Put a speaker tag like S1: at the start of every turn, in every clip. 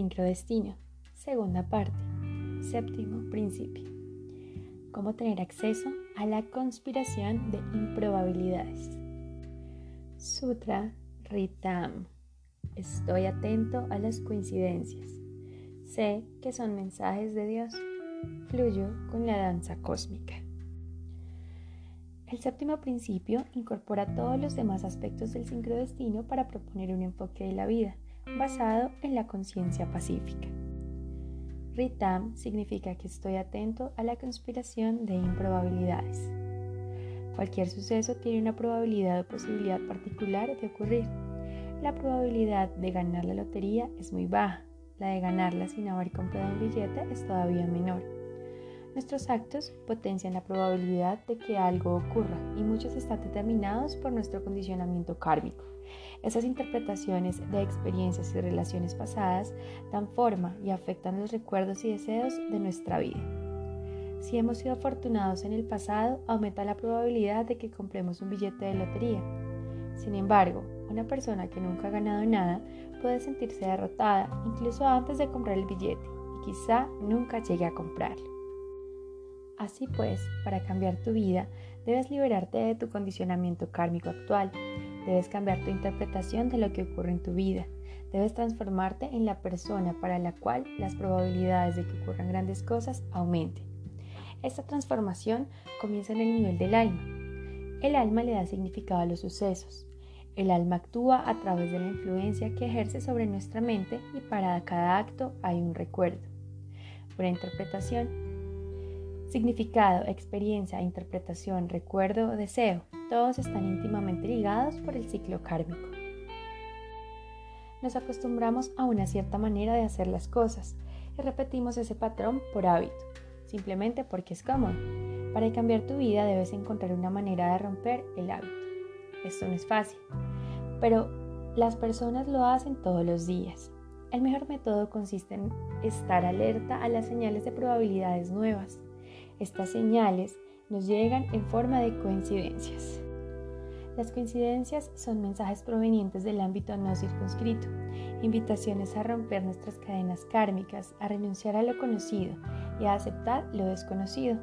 S1: Sincrodestino, segunda parte, séptimo principio. Cómo tener acceso a la conspiración de improbabilidades. Sutra Ritam. Estoy atento a las coincidencias. Sé que son mensajes de Dios. Fluyo con la danza cósmica. El séptimo principio incorpora todos los demás aspectos del sincrodestino para proponer un enfoque de la vida basado en la conciencia pacífica. Ritam significa que estoy atento a la conspiración de improbabilidades. Cualquier suceso tiene una probabilidad o posibilidad particular de ocurrir. La probabilidad de ganar la lotería es muy baja, la de ganarla sin haber comprado un billete es todavía menor. Nuestros actos potencian la probabilidad de que algo ocurra y muchos están determinados por nuestro condicionamiento kármico. Esas interpretaciones de experiencias y relaciones pasadas dan forma y afectan los recuerdos y deseos de nuestra vida. Si hemos sido afortunados en el pasado, aumenta la probabilidad de que compremos un billete de lotería. Sin embargo, una persona que nunca ha ganado nada puede sentirse derrotada incluso antes de comprar el billete y quizá nunca llegue a comprarlo. Así pues, para cambiar tu vida, debes liberarte de tu condicionamiento kármico actual, debes cambiar tu interpretación de lo que ocurre en tu vida, debes transformarte en la persona para la cual las probabilidades de que ocurran grandes cosas aumenten. Esta transformación comienza en el nivel del alma. El alma le da significado a los sucesos. El alma actúa a través de la influencia que ejerce sobre nuestra mente y para cada acto hay un recuerdo. Una interpretación Significado, experiencia, interpretación, recuerdo, deseo, todos están íntimamente ligados por el ciclo kármico. Nos acostumbramos a una cierta manera de hacer las cosas y repetimos ese patrón por hábito, simplemente porque es cómodo. Para cambiar tu vida debes encontrar una manera de romper el hábito. Esto no es fácil, pero las personas lo hacen todos los días. El mejor método consiste en estar alerta a las señales de probabilidades nuevas estas señales nos llegan en forma de coincidencias. Las coincidencias son mensajes provenientes del ámbito no circunscrito, invitaciones a romper nuestras cadenas kármicas, a renunciar a lo conocido y a aceptar lo desconocido.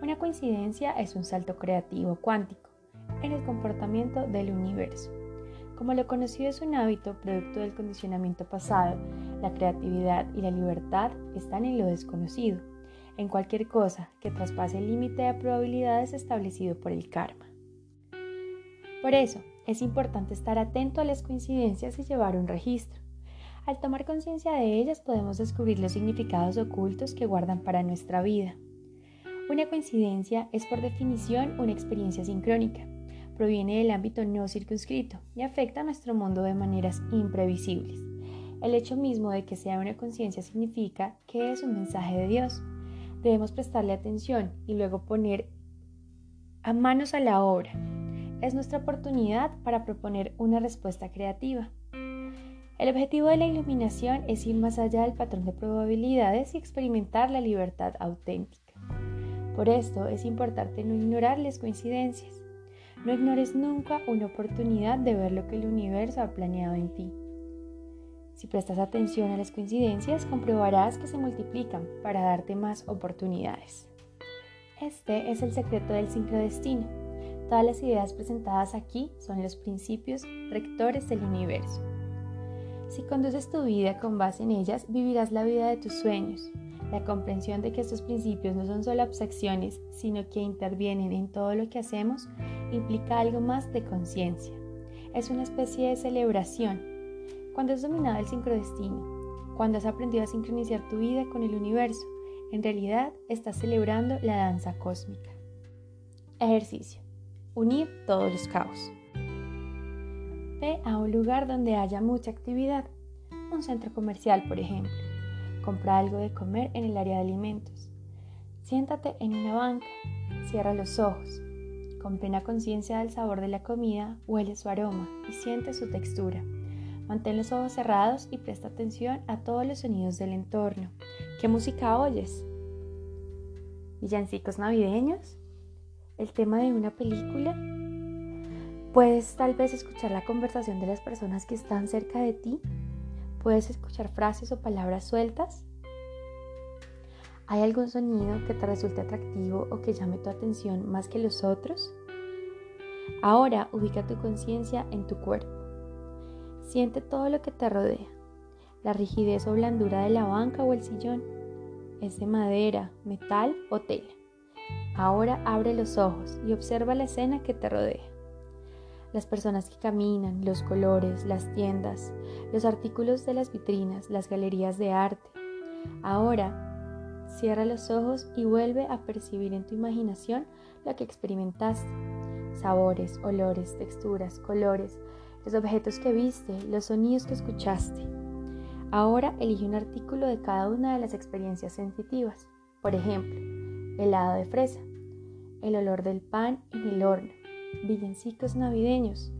S1: Una coincidencia es un salto creativo cuántico en el comportamiento del universo. Como lo conocido es un hábito producto del condicionamiento pasado, la creatividad y la libertad están en lo desconocido en cualquier cosa que traspase el límite de probabilidades establecido por el karma. Por eso, es importante estar atento a las coincidencias y llevar un registro. Al tomar conciencia de ellas podemos descubrir los significados ocultos que guardan para nuestra vida. Una coincidencia es por definición una experiencia sincrónica. Proviene del ámbito no circunscrito y afecta a nuestro mundo de maneras imprevisibles. El hecho mismo de que sea una conciencia significa que es un mensaje de Dios, debemos prestarle atención y luego poner a manos a la obra. Es nuestra oportunidad para proponer una respuesta creativa. El objetivo de la iluminación es ir más allá del patrón de probabilidades y experimentar la libertad auténtica. Por esto es importante no ignorar las coincidencias. No ignores nunca una oportunidad de ver lo que el universo ha planeado en ti. Si prestas atención a las coincidencias, comprobarás que se multiplican para darte más oportunidades. Este es el secreto del sincrodestino. Todas las ideas presentadas aquí son los principios rectores del universo. Si conduces tu vida con base en ellas, vivirás la vida de tus sueños. La comprensión de que estos principios no son solo abstracciones, sino que intervienen en todo lo que hacemos, implica algo más de conciencia. Es una especie de celebración cuando has dominado el sincrodestino, cuando has aprendido a sincronizar tu vida con el universo, en realidad estás celebrando la danza cósmica. Ejercicio. Unir todos los caos. Ve a un lugar donde haya mucha actividad, un centro comercial por ejemplo. Compra algo de comer en el área de alimentos. Siéntate en una banca, cierra los ojos. Con plena conciencia del sabor de la comida, huele su aroma y siente su textura. Mantén los ojos cerrados y presta atención a todos los sonidos del entorno. ¿Qué música oyes? ¿Villancicos navideños? ¿El tema de una película? Puedes tal vez escuchar la conversación de las personas que están cerca de ti. ¿Puedes escuchar frases o palabras sueltas? ¿Hay algún sonido que te resulte atractivo o que llame tu atención más que los otros? Ahora ubica tu conciencia en tu cuerpo. Siente todo lo que te rodea. La rigidez o blandura de la banca o el sillón. ¿Es de madera, metal o tela? Ahora abre los ojos y observa la escena que te rodea. Las personas que caminan, los colores, las tiendas, los artículos de las vitrinas, las galerías de arte. Ahora Cierra los ojos y vuelve a percibir en tu imaginación lo que experimentaste. Sabores, olores, texturas, colores, los objetos que viste, los sonidos que escuchaste. Ahora elige un artículo de cada una de las experiencias sensitivas. Por ejemplo, helado de fresa, el olor del pan en el horno, villancicos navideños,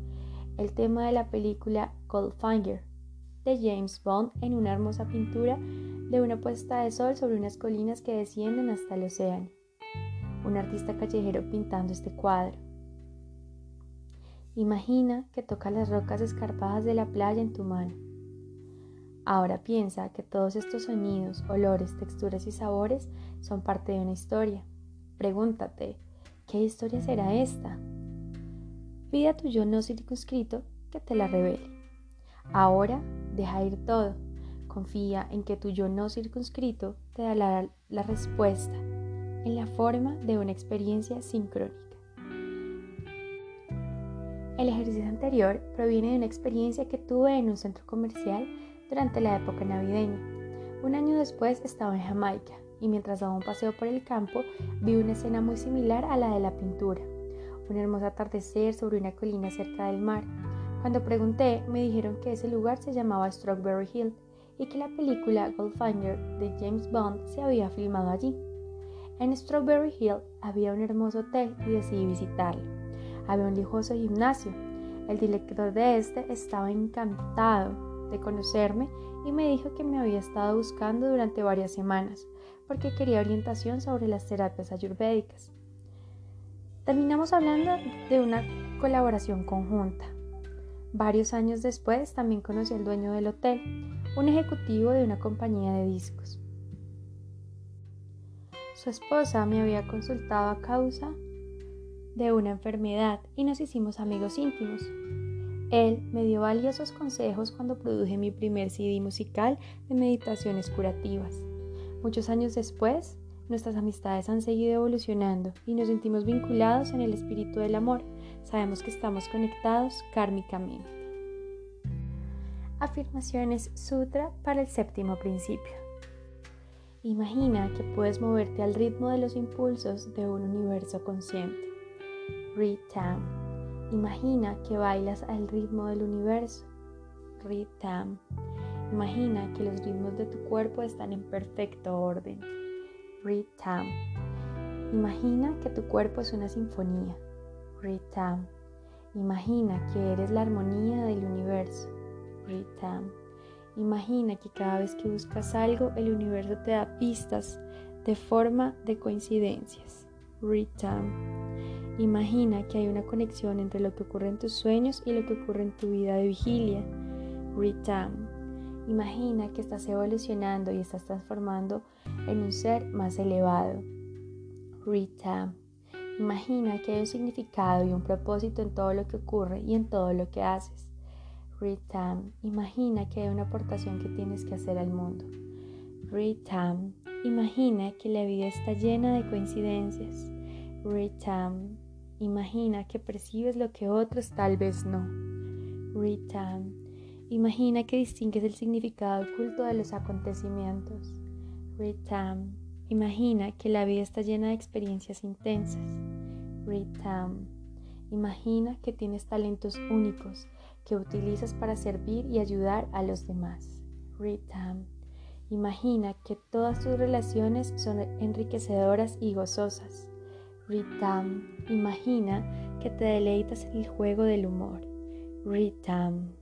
S1: el tema de la película Goldfinger de James Bond en una hermosa pintura de una puesta de sol sobre unas colinas que descienden hasta el océano. Un artista callejero pintando este cuadro. Imagina que toca las rocas escarpadas de la playa en tu mano. Ahora piensa que todos estos sonidos, olores, texturas y sabores son parte de una historia. Pregúntate, ¿qué historia será esta? Pide a tu yo no circunscrito que te la revele. Ahora deja ir todo Confía en que tu yo no circunscrito te dará la respuesta en la forma de una experiencia sincrónica. El ejercicio anterior proviene de una experiencia que tuve en un centro comercial durante la época navideña. Un año después estaba en Jamaica y mientras daba un paseo por el campo vi una escena muy similar a la de la pintura. Un hermoso atardecer sobre una colina cerca del mar. Cuando pregunté, me dijeron que ese lugar se llamaba Strawberry Hill y que la película Goldfinger de James Bond se había filmado allí. En Strawberry Hill había un hermoso hotel y decidí visitarlo. Había un lujoso gimnasio. El director de este estaba encantado de conocerme y me dijo que me había estado buscando durante varias semanas porque quería orientación sobre las terapias ayurvédicas. Terminamos hablando de una colaboración conjunta. Varios años después también conocí al dueño del hotel, un ejecutivo de una compañía de discos. Su esposa me había consultado a causa de una enfermedad y nos hicimos amigos íntimos. Él me dio valiosos consejos cuando produje mi primer CD musical de meditaciones curativas. Muchos años después, nuestras amistades han seguido evolucionando y nos sentimos vinculados en el espíritu del amor. Sabemos que estamos conectados kármicamente. Afirmaciones Sutra para el séptimo principio. Imagina que puedes moverte al ritmo de los impulsos de un universo consciente. Read Tam. Imagina que bailas al ritmo del universo. Read Tam. Imagina que los ritmos de tu cuerpo están en perfecto orden. Read Tam. Imagina que tu cuerpo es una sinfonía. Read Tam. Imagina que eres la armonía del universo. Ritam. Imagina que cada vez que buscas algo, el universo te da pistas de forma de coincidencias. Ritam. Imagina que hay una conexión entre lo que ocurre en tus sueños y lo que ocurre en tu vida de vigilia. Ritam. Imagina que estás evolucionando y estás transformando en un ser más elevado. Ritam. Imagina que hay un significado y un propósito en todo lo que ocurre y en todo lo que haces. Ritam, imagina que hay una aportación que tienes que hacer al mundo. Ritam, imagina que la vida está llena de coincidencias. Ritam, imagina que percibes lo que otros tal vez no. Ritam, imagina que distingues el significado oculto de los acontecimientos. Ritam, imagina que la vida está llena de experiencias intensas. Ritam, imagina que tienes talentos únicos que utilizas para servir y ayudar a los demás. Ritam. Imagina que todas tus relaciones son enriquecedoras y gozosas. Ritam. Imagina que te deleitas en el juego del humor. Ritam.